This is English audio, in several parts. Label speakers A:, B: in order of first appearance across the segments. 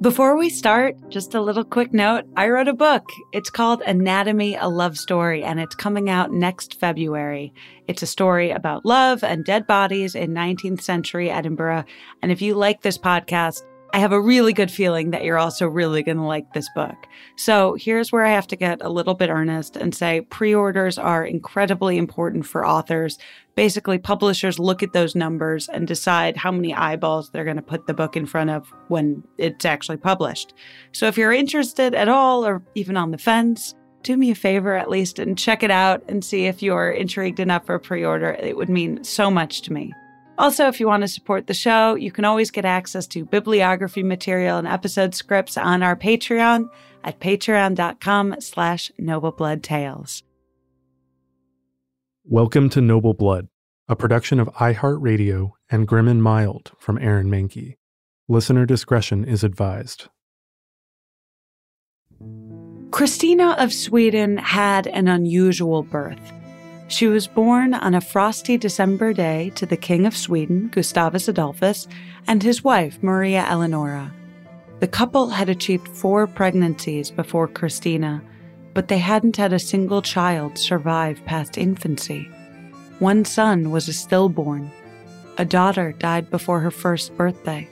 A: Before we start, just a little quick note. I wrote a book. It's called Anatomy, a Love Story, and it's coming out next February. It's a story about love and dead bodies in 19th century Edinburgh. And if you like this podcast, I have a really good feeling that you're also really going to like this book. So here's where I have to get a little bit earnest and say pre orders are incredibly important for authors. Basically, publishers look at those numbers and decide how many eyeballs they're going to put the book in front of when it's actually published. So if you're interested at all or even on the fence, do me a favor at least and check it out and see if you're intrigued enough for a pre order. It would mean so much to me. Also, if you want to support the show, you can always get access to bibliography material and episode scripts on our Patreon at patreon.com slash noblebloodtales.
B: Welcome to Noble Blood, a production of iHeartRadio and Grim and Mild from Aaron Mahnke. Listener discretion is advised.
A: Christina of Sweden had an unusual birth. She was born on a frosty December day to the King of Sweden, Gustavus Adolphus, and his wife, Maria Eleonora. The couple had achieved four pregnancies before Christina, but they hadn't had a single child survive past infancy. One son was a stillborn. A daughter died before her first birthday.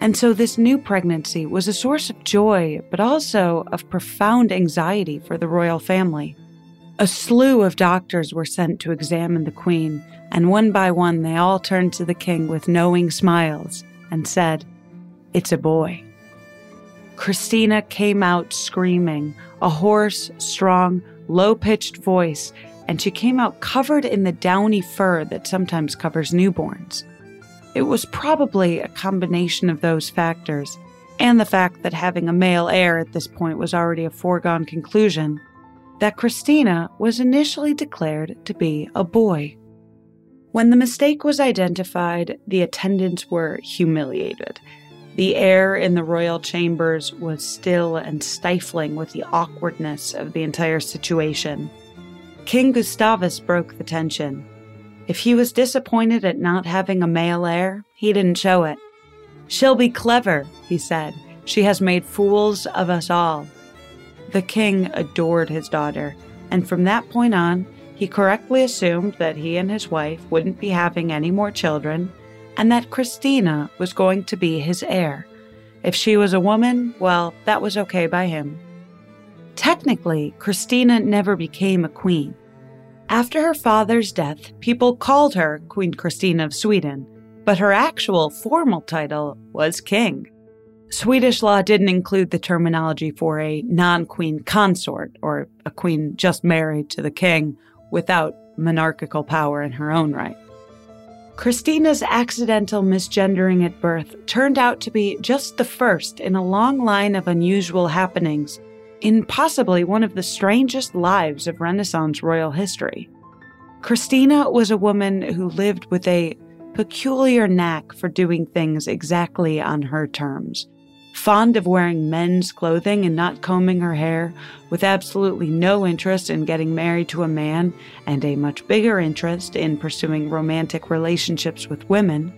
A: And so this new pregnancy was a source of joy, but also of profound anxiety for the royal family. A slew of doctors were sent to examine the queen, and one by one they all turned to the king with knowing smiles and said, It's a boy. Christina came out screaming, a hoarse, strong, low pitched voice, and she came out covered in the downy fur that sometimes covers newborns. It was probably a combination of those factors, and the fact that having a male heir at this point was already a foregone conclusion, that Christina was initially declared to be a boy. When the mistake was identified, the attendants were humiliated. The air in the royal chambers was still and stifling with the awkwardness of the entire situation. King Gustavus broke the tension. If he was disappointed at not having a male heir, he didn't show it. She'll be clever, he said. She has made fools of us all. The king adored his daughter, and from that point on, he correctly assumed that he and his wife wouldn't be having any more children, and that Christina was going to be his heir. If she was a woman, well, that was okay by him. Technically, Christina never became a queen. After her father's death, people called her Queen Christina of Sweden, but her actual formal title was king. Swedish law didn't include the terminology for a non queen consort, or a queen just married to the king without monarchical power in her own right. Christina's accidental misgendering at birth turned out to be just the first in a long line of unusual happenings in possibly one of the strangest lives of Renaissance royal history. Christina was a woman who lived with a peculiar knack for doing things exactly on her terms fond of wearing men's clothing and not combing her hair, with absolutely no interest in getting married to a man, and a much bigger interest in pursuing romantic relationships with women,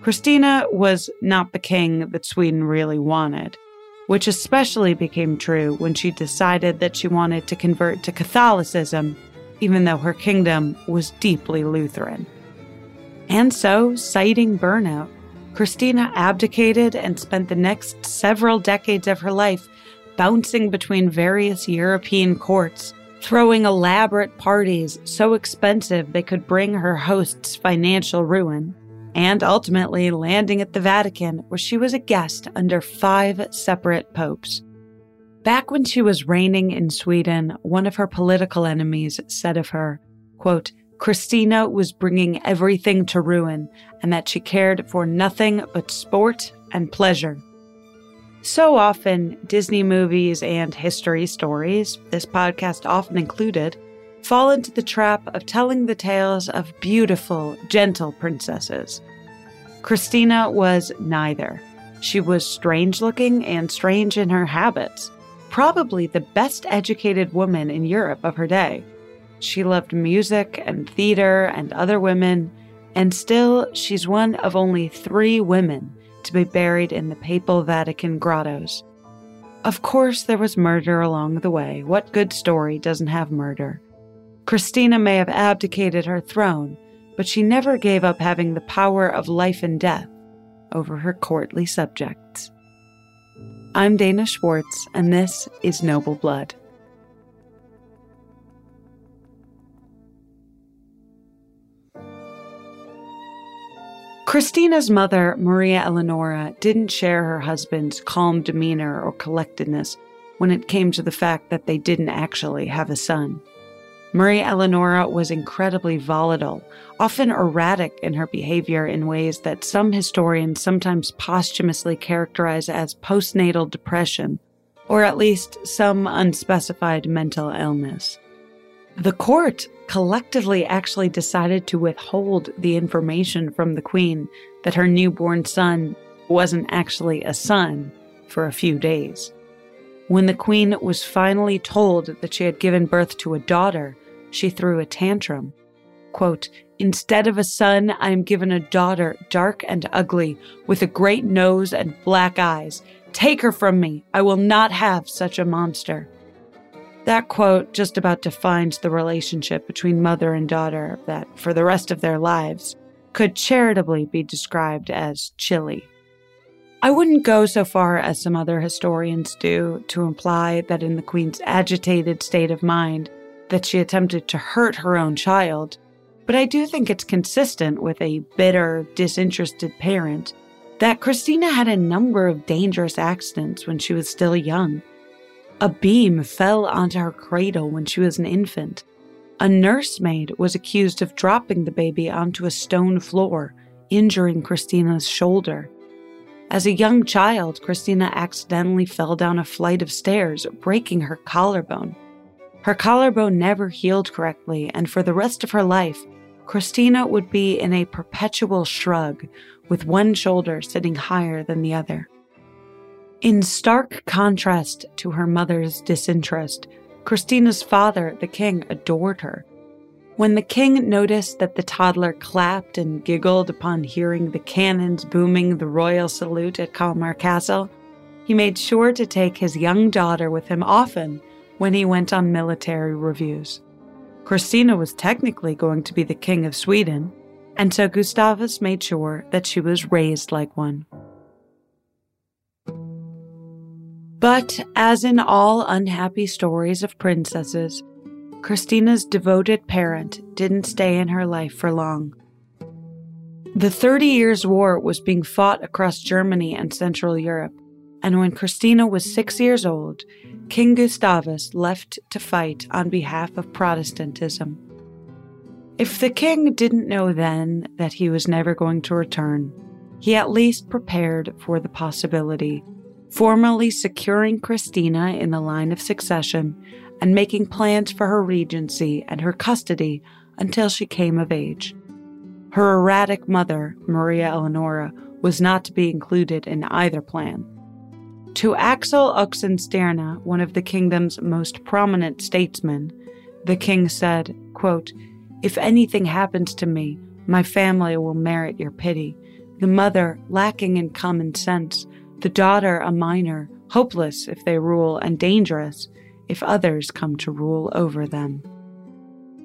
A: Christina was not the king that Sweden really wanted, which especially became true when she decided that she wanted to convert to Catholicism, even though her kingdom was deeply Lutheran. And so, citing burnout, Christina abdicated and spent the next several decades of her life bouncing between various European courts, throwing elaborate parties so expensive they could bring her hosts financial ruin, and ultimately landing at the Vatican, where she was a guest under five separate popes. Back when she was reigning in Sweden, one of her political enemies said of her, quote, Christina was bringing everything to ruin and that she cared for nothing but sport and pleasure. So often, Disney movies and history stories, this podcast often included, fall into the trap of telling the tales of beautiful, gentle princesses. Christina was neither. She was strange looking and strange in her habits, probably the best educated woman in Europe of her day. She loved music and theater and other women, and still, she's one of only three women to be buried in the Papal Vatican grottos. Of course, there was murder along the way. What good story doesn't have murder? Christina may have abdicated her throne, but she never gave up having the power of life and death over her courtly subjects. I'm Dana Schwartz, and this is Noble Blood. Christina's mother, Maria Eleonora, didn't share her husband's calm demeanor or collectedness when it came to the fact that they didn't actually have a son. Maria Eleonora was incredibly volatile, often erratic in her behavior in ways that some historians sometimes posthumously characterize as postnatal depression, or at least some unspecified mental illness. The court collectively actually decided to withhold the information from the queen that her newborn son wasn't actually a son for a few days. When the queen was finally told that she had given birth to a daughter, she threw a tantrum. Quote, Instead of a son, I am given a daughter, dark and ugly, with a great nose and black eyes. Take her from me. I will not have such a monster. That quote just about defines the relationship between mother and daughter that, for the rest of their lives, could charitably be described as chilly. I wouldn't go so far as some other historians do to imply that in the Queen's agitated state of mind that she attempted to hurt her own child, but I do think it's consistent with a bitter, disinterested parent that Christina had a number of dangerous accidents when she was still young a beam fell onto her cradle when she was an infant. A nursemaid was accused of dropping the baby onto a stone floor, injuring Christina's shoulder. As a young child, Christina accidentally fell down a flight of stairs, breaking her collarbone. Her collarbone never healed correctly, and for the rest of her life, Christina would be in a perpetual shrug, with one shoulder sitting higher than the other. In stark contrast to her mother's disinterest, Christina's father, the king, adored her. When the king noticed that the toddler clapped and giggled upon hearing the cannons booming the royal salute at Kalmar Castle, he made sure to take his young daughter with him often when he went on military reviews. Christina was technically going to be the king of Sweden, and so Gustavus made sure that she was raised like one. But as in all unhappy stories of princesses, Christina's devoted parent didn't stay in her life for long. The Thirty Years' War was being fought across Germany and Central Europe, and when Christina was six years old, King Gustavus left to fight on behalf of Protestantism. If the king didn't know then that he was never going to return, he at least prepared for the possibility formally securing Christina in the line of succession and making plans for her regency and her custody until she came of age. Her erratic mother, Maria Eleonora, was not to be included in either plan. To Axel Oxenstierna, one of the kingdom's most prominent statesmen, the king said, quote, If anything happens to me, my family will merit your pity. The mother, lacking in common sense, the daughter a minor, hopeless if they rule, and dangerous if others come to rule over them.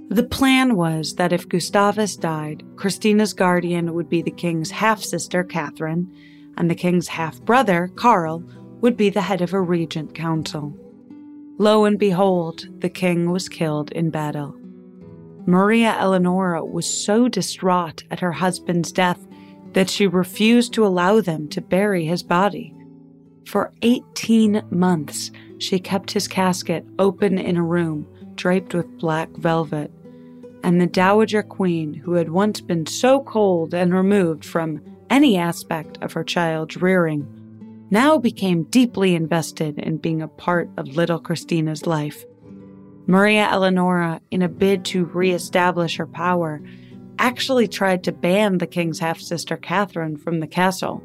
A: The plan was that if Gustavus died, Christina's guardian would be the king's half sister, Catherine, and the king's half brother, Karl, would be the head of a regent council. Lo and behold, the king was killed in battle. Maria Eleonora was so distraught at her husband's death that she refused to allow them to bury his body. For 18 months, she kept his casket open in a room draped with black velvet. and the Dowager Queen, who had once been so cold and removed from any aspect of her child's rearing, now became deeply invested in being a part of little Christina's life. Maria Eleonora, in a bid to reestablish her power, actually tried to ban the king's half sister Catherine from the castle.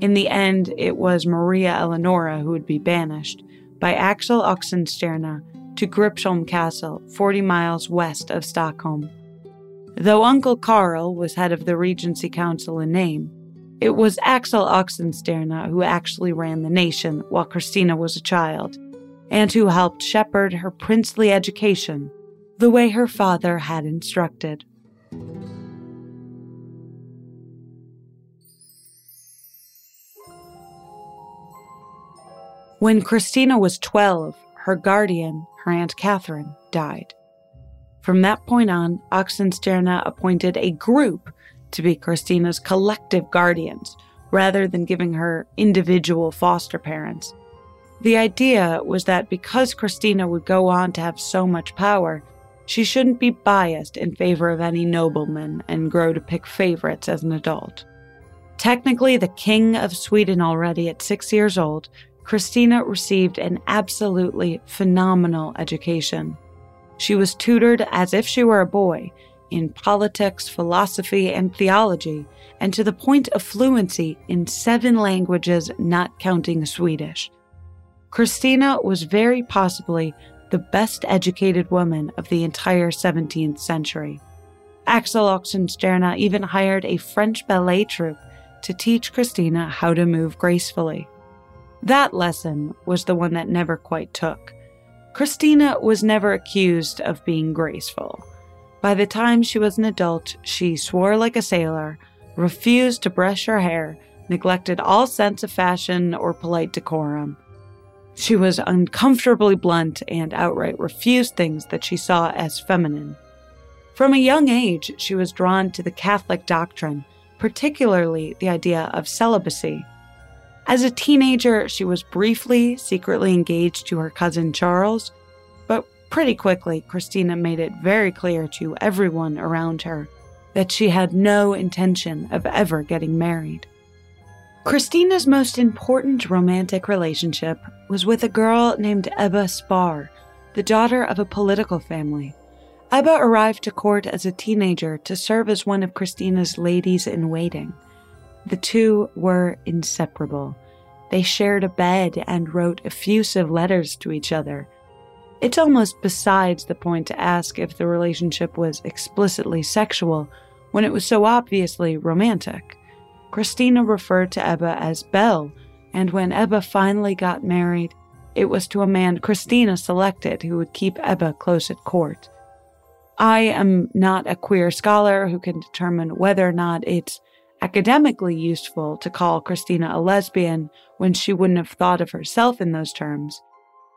A: In the end, it was Maria Eleonora who would be banished by Axel Oxenstierna to Gripsholm Castle, 40 miles west of Stockholm. Though Uncle Karl was head of the Regency Council in name, it was Axel Oxenstierna who actually ran the nation while Christina was a child, and who helped shepherd her princely education the way her father had instructed. When Christina was 12, her guardian, her Aunt Catherine, died. From that point on, Oxenstierna appointed a group to be Christina's collective guardians, rather than giving her individual foster parents. The idea was that because Christina would go on to have so much power, she shouldn't be biased in favor of any nobleman and grow to pick favorites as an adult. Technically, the King of Sweden already at six years old, Christina received an absolutely phenomenal education. She was tutored as if she were a boy in politics, philosophy, and theology, and to the point of fluency in seven languages, not counting Swedish. Christina was very possibly the best educated woman of the entire 17th century. Axel Oxenstierna even hired a French ballet troupe to teach Christina how to move gracefully. That lesson was the one that never quite took. Christina was never accused of being graceful. By the time she was an adult, she swore like a sailor, refused to brush her hair, neglected all sense of fashion or polite decorum. She was uncomfortably blunt and outright refused things that she saw as feminine. From a young age, she was drawn to the Catholic doctrine, particularly the idea of celibacy. As a teenager, she was briefly secretly engaged to her cousin Charles, but pretty quickly, Christina made it very clear to everyone around her that she had no intention of ever getting married. Christina's most important romantic relationship was with a girl named Ebba Spar, the daughter of a political family. Ebba arrived to court as a teenager to serve as one of Christina's ladies in waiting. The two were inseparable. They shared a bed and wrote effusive letters to each other. It's almost besides the point to ask if the relationship was explicitly sexual when it was so obviously romantic. Christina referred to Ebba as Belle, and when Ebba finally got married, it was to a man Christina selected who would keep Ebba close at court. I am not a queer scholar who can determine whether or not it's academically useful to call Christina a lesbian when she wouldn't have thought of herself in those terms,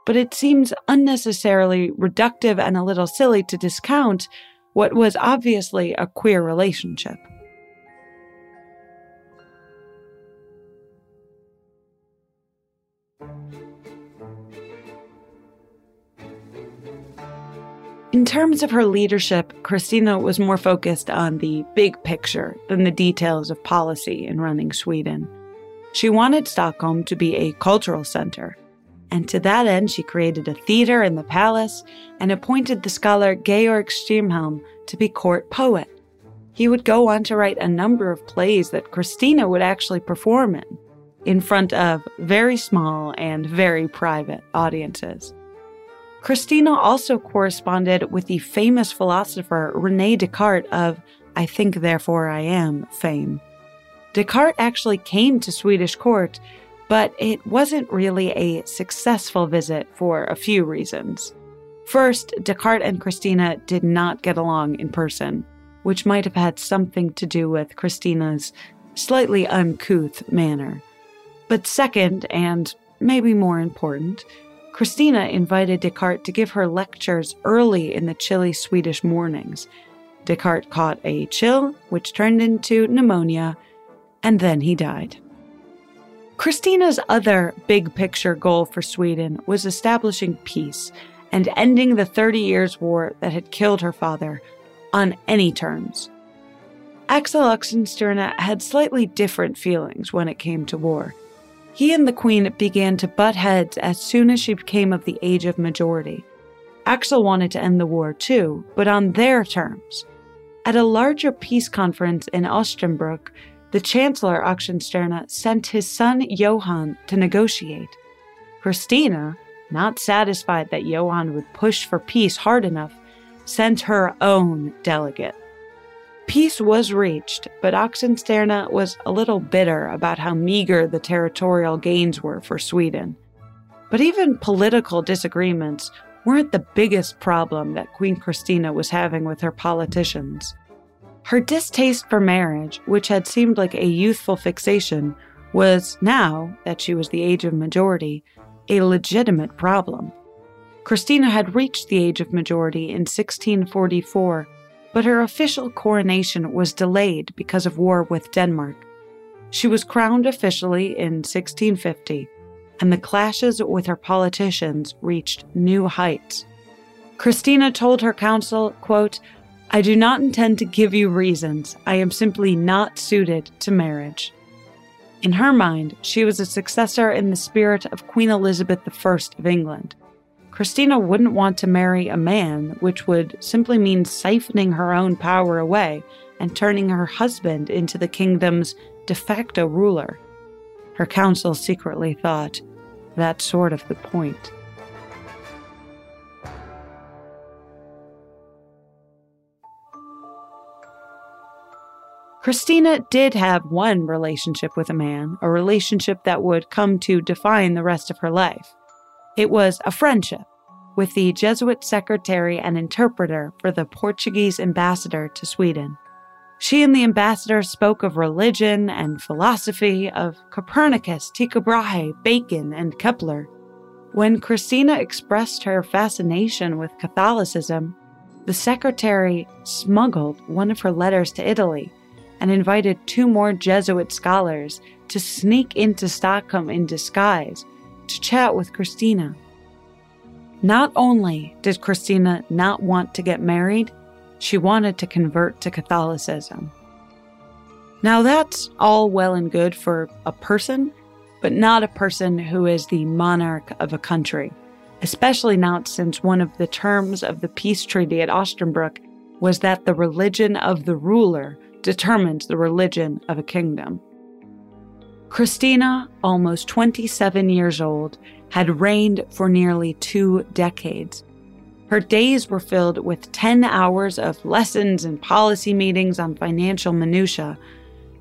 A: but it seems unnecessarily reductive and a little silly to discount what was obviously a queer relationship. In terms of her leadership, Christina was more focused on the big picture than the details of policy in running Sweden. She wanted Stockholm to be a cultural center, and to that end, she created a theater in the palace and appointed the scholar Georg Stiernhielm to be court poet. He would go on to write a number of plays that Christina would actually perform in, in front of very small and very private audiences. Christina also corresponded with the famous philosopher Rene Descartes of I Think Therefore I Am fame. Descartes actually came to Swedish court, but it wasn't really a successful visit for a few reasons. First, Descartes and Christina did not get along in person, which might have had something to do with Christina's slightly uncouth manner. But second, and maybe more important, Christina invited Descartes to give her lectures early in the chilly Swedish mornings. Descartes caught a chill, which turned into pneumonia, and then he died. Christina's other big picture goal for Sweden was establishing peace and ending the Thirty Years' War that had killed her father, on any terms. Axel Oxenstierna had slightly different feelings when it came to war. He and the Queen began to butt heads as soon as she became of the age of majority. Axel wanted to end the war too, but on their terms. At a larger peace conference in Osnabrück, the Chancellor Oxenstierna sent his son Johann to negotiate. Christina, not satisfied that Johann would push for peace hard enough, sent her own delegate. Peace was reached, but Oxenstierna was a little bitter about how meager the territorial gains were for Sweden. But even political disagreements weren't the biggest problem that Queen Christina was having with her politicians. Her distaste for marriage, which had seemed like a youthful fixation, was now, that she was the age of majority, a legitimate problem. Christina had reached the age of majority in 1644, but her official coronation was delayed because of war with Denmark. She was crowned officially in 1650, and the clashes with her politicians reached new heights. Christina told her council, quote, I do not intend to give you reasons. I am simply not suited to marriage. In her mind, she was a successor in the spirit of Queen Elizabeth I of England. Christina wouldn't want to marry a man, which would simply mean siphoning her own power away and turning her husband into the kingdom's de facto ruler. Her council secretly thought that's sort of the point. Christina did have one relationship with a man, a relationship that would come to define the rest of her life. It was a friendship with the Jesuit secretary and interpreter for the Portuguese ambassador to Sweden. She and the ambassador spoke of religion and philosophy, of Copernicus, Tycho Brahe, Bacon, and Kepler. When Christina expressed her fascination with Catholicism, the secretary smuggled one of her letters to Italy and invited two more Jesuit scholars to sneak into Stockholm in disguise to chat with Christina. Not only did Christina not want to get married, she wanted to convert to Catholicism. Now, that's all well and good for a person, but not a person who is the monarch of a country, especially not since one of the terms of the peace treaty at Osnabrück was that the religion of the ruler determined the religion of a kingdom. Christina, almost 27 years old, had reigned for nearly two decades. Her days were filled with 10 hours of lessons and policy meetings on financial minutiae.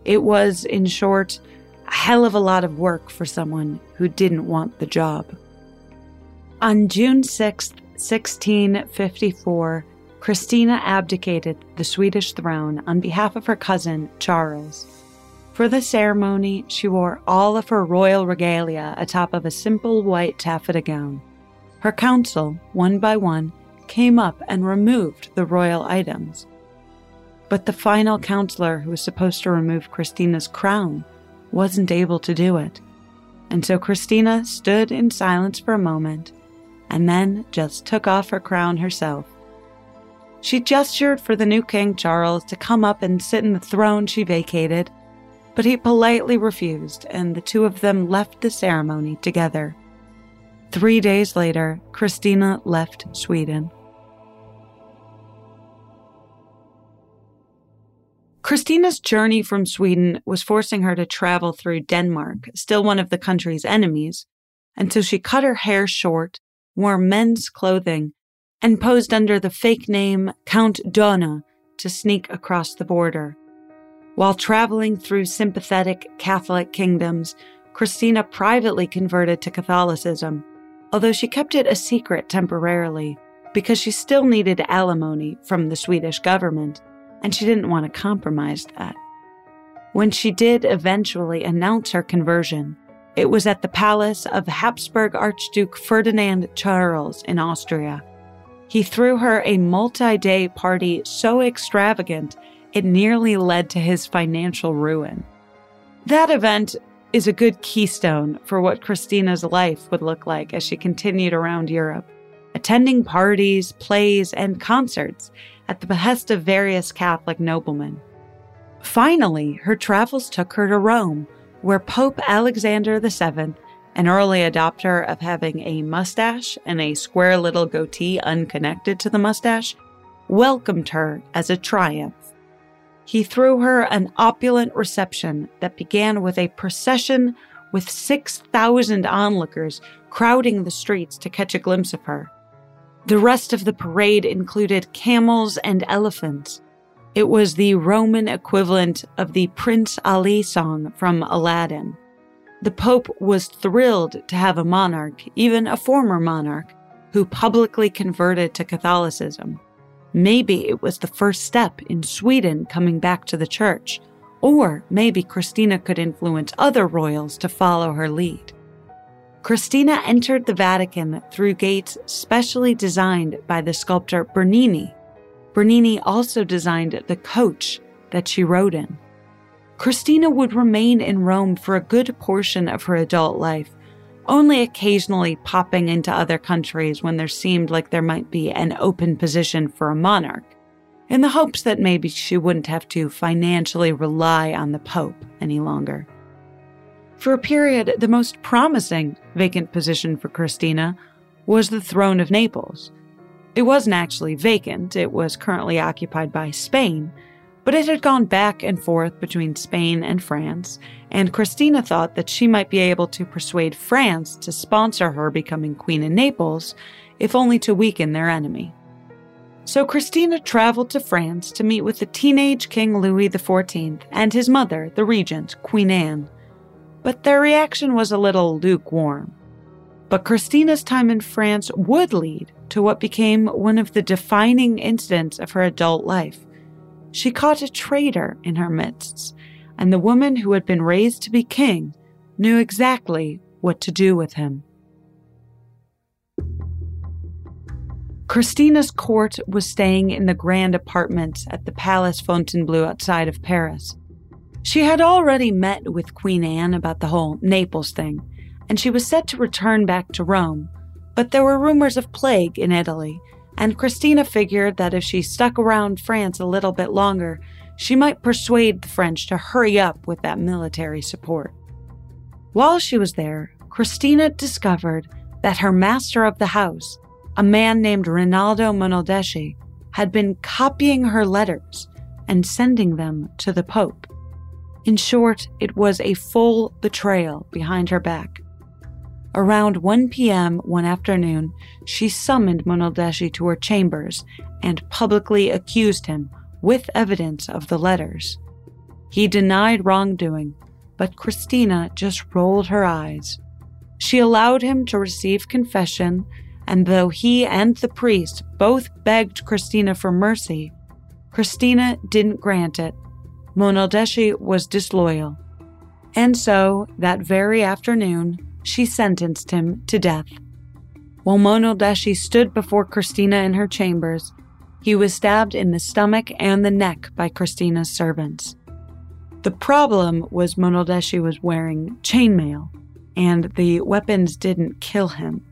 A: It was, in short, a hell of a lot of work for someone who didn't want the job. On June 6, 1654, Christina abdicated the Swedish throne on behalf of her cousin, Charles. For the ceremony, she wore all of her royal regalia atop of a simple white taffeta gown. Her council, one by one, came up and removed the royal items. But the final counselor who was supposed to remove Christina's crown wasn't able to do it. And so Christina stood in silence for a moment and then just took off her crown herself she gestured for the new King Charles to come up and sit in the throne she vacated, but he politely refused, and the two of them left the ceremony together. Three days later, Christina left Sweden. Christina's journey from Sweden was forcing her to travel through Denmark, still one of the country's enemies, so she cut her hair short, wore men's clothing, and posed under the fake name Count Dohna to sneak across the border. While traveling through sympathetic Catholic kingdoms, Christina privately converted to Catholicism, although she kept it a secret temporarily because she still needed alimony from the Swedish government, and she didn't want to compromise that. When she did eventually announce her conversion, it was at the palace of Habsburg Archduke Ferdinand Charles in Austria, he threw her a multi day party so extravagant it nearly led to his financial ruin. That event is a good keystone for what Christina's life would look like as she continued around Europe. attending parties, plays, and concerts at the behest of various Catholic noblemen. Finally, her travels took her to Rome, where Pope Alexander VII, an early adopter of having a mustache and a square little goatee unconnected to the mustache, welcomed her as a triumph. He threw her an opulent reception that began with a procession with 6,000 onlookers crowding the streets to catch a glimpse of her. The rest of the parade included camels and elephants. It was the Roman equivalent of the Prince Ali song from Aladdin. The Pope was thrilled to have a monarch, even a former monarch, who publicly converted to Catholicism. Maybe it was the first step in Sweden coming back to the church, or maybe Christina could influence other royals to follow her lead. Christina entered the Vatican through gates specially designed by the sculptor Bernini. Bernini also designed the coach that she rode in. Christina would remain in Rome for a good portion of her adult life, only occasionally popping into other countries when there seemed like there might be an open position for a monarch, in the hopes that maybe she wouldn't have to financially rely on the Pope any longer. For a period, the most promising vacant position for Christina was the throne of Naples. It wasn't actually vacant, it was currently occupied by Spain, but it had gone back and forth between Spain and France, and Christina thought that she might be able to persuade France to sponsor her becoming Queen in Naples, if only to weaken their enemy. So Christina traveled to France to meet with the teenage King Louis XIV and his mother, the regent, Queen Anne but their reaction was a little lukewarm. But Christina's time in France would lead to what became one of the defining incidents of her adult life. She caught a traitor in her midst, and the woman who had been raised to be king knew exactly what to do with him. Christina's court was staying in the grand apartments at the Palace Fontainebleau outside of Paris. She had already met with Queen Anne about the whole Naples thing, and she was set to return back to Rome. But there were rumors of plague in Italy, and Christina figured that if she stuck around France a little bit longer, she might persuade the French to hurry up with that military support. While she was there, Christina discovered that her master of the house, a man named Rinaldo Monaldeschi, had been copying her letters and sending them to the Pope. In short, it was a full betrayal behind her back. Around 1 p.m. one afternoon, she summoned Monaldeschi to her chambers and publicly accused him with evidence of the letters. He denied wrongdoing, but Christina just rolled her eyes. She allowed him to receive confession, and though he and the priest both begged Christina for mercy, Christina didn't grant it Monaldeschi was disloyal. And so, that very afternoon, she sentenced him to death. While Monaldeschi stood before Christina in her chambers, he was stabbed in the stomach and the neck by Christina's servants. The problem was Monaldeschi was wearing chainmail, and the weapons didn't kill him,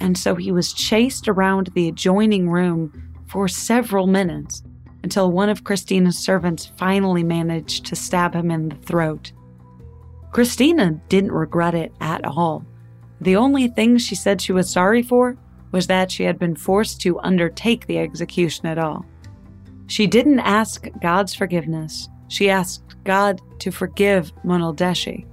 A: and so he was chased around the adjoining room for several minutes until one of Christina's servants finally managed to stab him in the throat. Christina didn't regret it at all. The only thing she said she was sorry for was that she had been forced to undertake the execution at all. She didn't ask God's forgiveness, she asked God to forgive Monaldeschi.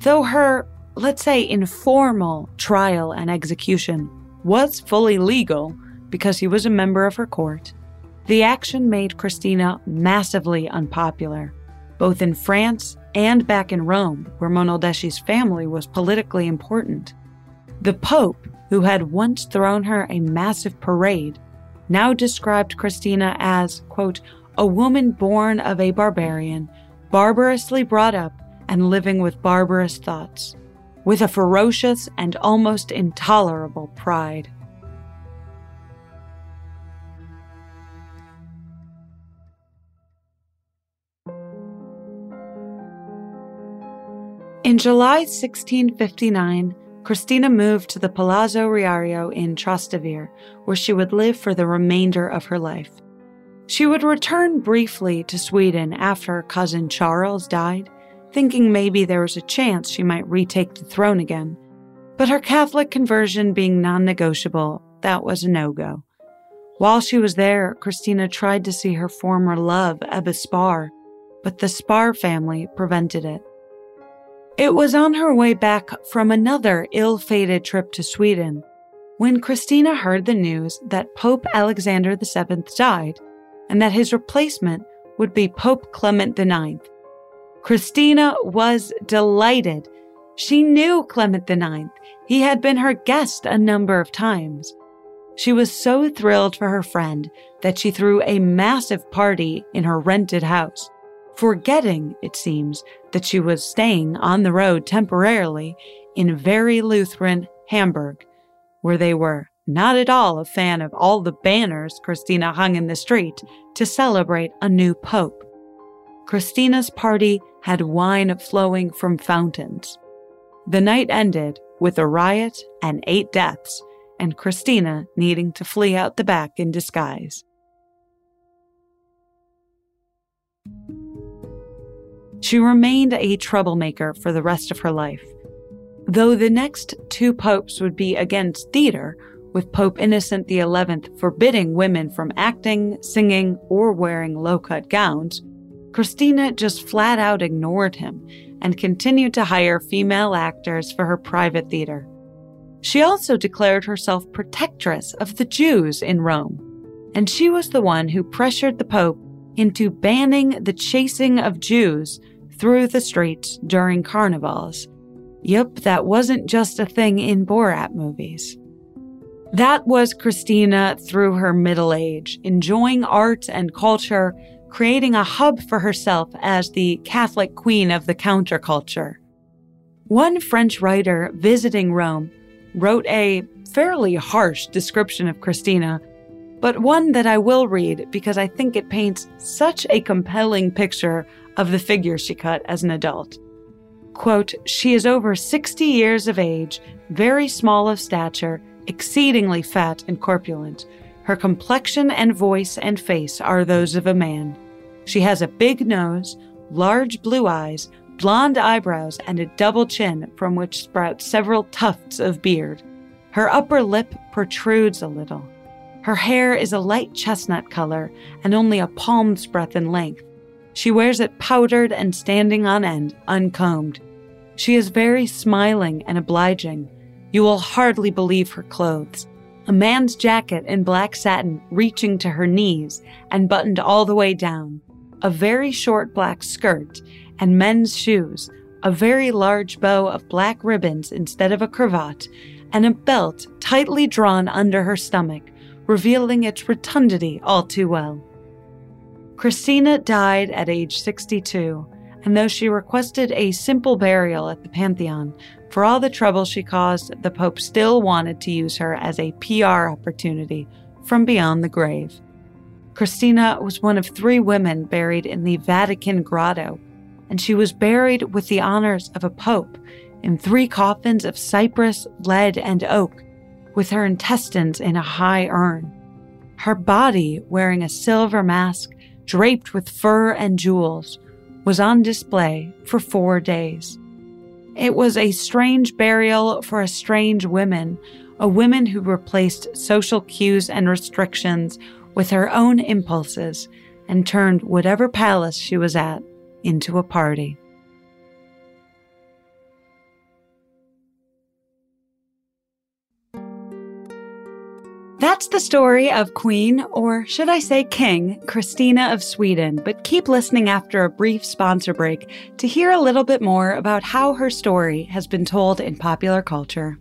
A: Though her, let's say, informal trial and execution was fully legal because he was a member of her court the action made Christina massively unpopular, both in France and back in Rome, where Monaldeschi's family was politically important. The Pope, who had once thrown her a massive parade, now described Christina as, quote, a woman born of a barbarian, barbarously brought up and living with barbarous thoughts, with a ferocious and almost intolerable pride. In July 1659, Christina moved to the Palazzo Riario in Trastevere, where she would live for the remainder of her life. She would return briefly to Sweden after her cousin Charles died, thinking maybe there was a chance she might retake the throne again. But her Catholic conversion being non negotiable, that was a no go. While she was there, Christina tried to see her former love, Ebba Spar, but the Spar family prevented it. It was on her way back from another ill fated trip to Sweden when Christina heard the news that Pope Alexander VII died and that his replacement would be Pope Clement IX. Christina was delighted. She knew Clement IX. He had been her guest a number of times. She was so thrilled for her friend that she threw a massive party in her rented house, forgetting, it seems, that she was staying on the road temporarily in very Lutheran Hamburg, where they were not at all a fan of all the banners Christina hung in the street to celebrate a new pope. Christina's party had wine flowing from fountains. The night ended with a riot and eight deaths, and Christina needing to flee out the back in disguise. She remained a troublemaker for the rest of her life. Though the next two popes would be against theater, with Pope Innocent XI forbidding women from acting, singing, or wearing low cut gowns, Christina just flat out ignored him and continued to hire female actors for her private theater. She also declared herself protectress of the Jews in Rome, and she was the one who pressured the Pope into banning the chasing of Jews through the streets during carnivals. Yup, that wasn't just a thing in Borat movies. That was Christina through her middle age, enjoying art and culture, creating a hub for herself as the Catholic queen of the counterculture. One French writer visiting Rome wrote a fairly harsh description of Christina, but one that I will read because I think it paints such a compelling picture of the figure she cut as an adult. Quote, She is over 60 years of age, very small of stature, exceedingly fat and corpulent. Her complexion and voice and face are those of a man. She has a big nose, large blue eyes, blonde eyebrows, and a double chin from which sprout several tufts of beard. Her upper lip protrudes a little. Her hair is a light chestnut color and only a palm's breadth in length. She wears it powdered and standing on end, uncombed. She is very smiling and obliging. You will hardly believe her clothes. A man's jacket in black satin reaching to her knees and buttoned all the way down. A very short black skirt and men's shoes, a very large bow of black ribbons instead of a cravat, and a belt tightly drawn under her stomach, revealing its rotundity all too well. Christina died at age 62, and though she requested a simple burial at the Pantheon, for all the trouble she caused, the Pope still wanted to use her as a PR opportunity from beyond the grave. Christina was one of three women buried in the Vatican Grotto, and she was buried with the honors of a pope in three coffins of cypress, lead, and oak, with her intestines in a high urn. Her body, wearing a silver mask draped with fur and jewels, was on display for four days. It was a strange burial for a strange woman, a woman who replaced social cues and restrictions with her own impulses and turned whatever palace she was at into a party. That's the story of Queen, or should I say King, Christina of Sweden. But keep listening after a brief sponsor break to hear a little bit more about how her story has been told in popular culture.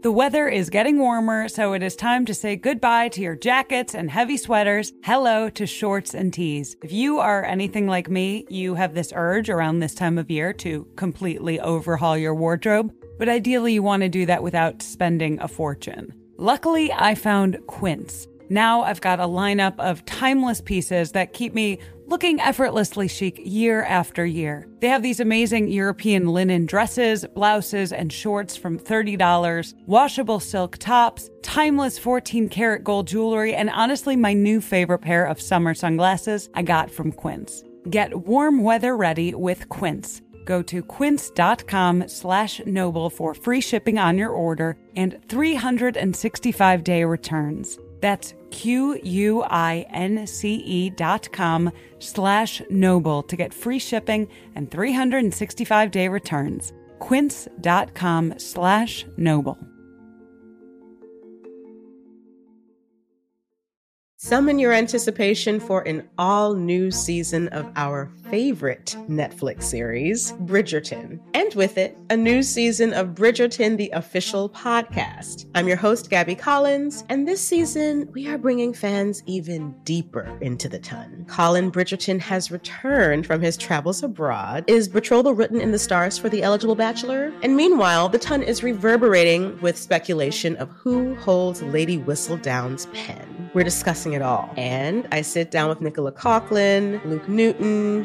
A: The weather is getting warmer, so it is time to say goodbye to your jackets and heavy sweaters. Hello to shorts and tees. If you are anything like me, you have this urge around this time of year to completely overhaul your wardrobe, but ideally you want to do that without spending a fortune. Luckily, I found Quince. Now I've got a lineup of timeless pieces that keep me looking effortlessly chic year after year. They have these amazing European linen dresses, blouses, and shorts from $30, washable silk tops, timeless 14 karat gold jewelry, and honestly, my new favorite pair of summer sunglasses I got from Quince. Get warm weather ready with Quince. Go to quince.com slash noble for free shipping on your order and 365 day returns. That's Q-U-I-N-C-E dot com slash noble to get free shipping and 365 day returns. Quince.com slash noble.
C: Summon your anticipation for an all new season of our favorite Netflix series, Bridgerton. And with it, a new season of Bridgerton, the official podcast. I'm your host, Gabby Collins, and this season we are bringing fans even deeper into the ton. Colin Bridgerton has returned from his travels abroad. Is betrothal written in the stars for the eligible bachelor? And meanwhile, the ton is reverberating with speculation of who holds Lady Whistledown's pen. We're discussing it all. And I sit down with Nicola Coughlan, Luke Newton,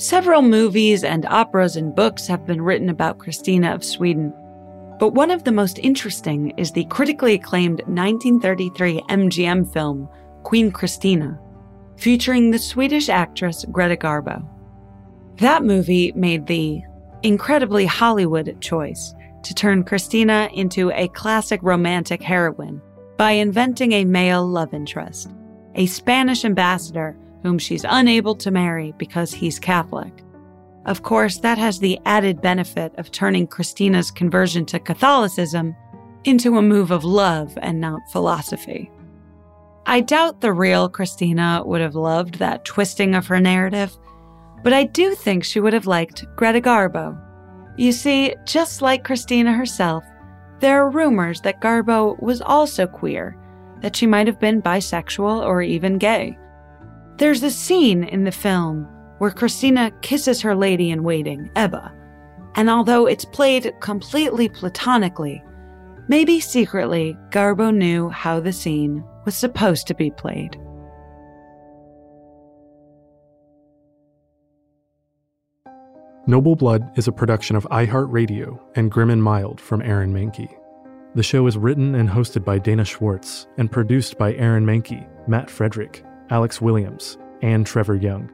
A: Several movies and operas and books have been written about Christina of Sweden. But one of the most interesting is the critically acclaimed 1933 MGM film, Queen Christina, featuring the Swedish actress Greta Garbo. That movie made the incredibly Hollywood choice to turn Christina into a classic romantic heroine by inventing a male love interest, a Spanish ambassador whom she's unable to marry because he's Catholic. Of course, that has the added benefit of turning Christina's conversion to Catholicism into a move of love and not philosophy. I doubt the real Christina would have loved that twisting of her narrative, but I do think she would have liked Greta Garbo. You see, just like Christina herself, there are rumors that Garbo was also queer, that she might have been bisexual or even gay. There's a scene in the film where Christina kisses her lady in waiting, Ebba, and although it's played completely platonically, maybe secretly Garbo knew how the scene was supposed to be played.
B: Noble Blood is a production of iHeartRadio and Grim and Mild from Aaron Mahnke. The show is written and hosted by Dana Schwartz and produced by Aaron Mahnke, Matt Frederick, Alex Williams, and Trevor Young.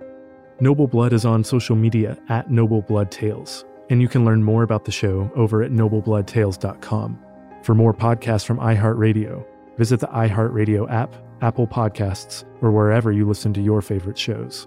B: Noble Blood is on social media at Noble Blood Tales, and you can learn more about the show over at noblebloodtales.com. For more podcasts from iHeartRadio, visit the iHeartRadio app, Apple Podcasts, or wherever you listen to your favorite shows.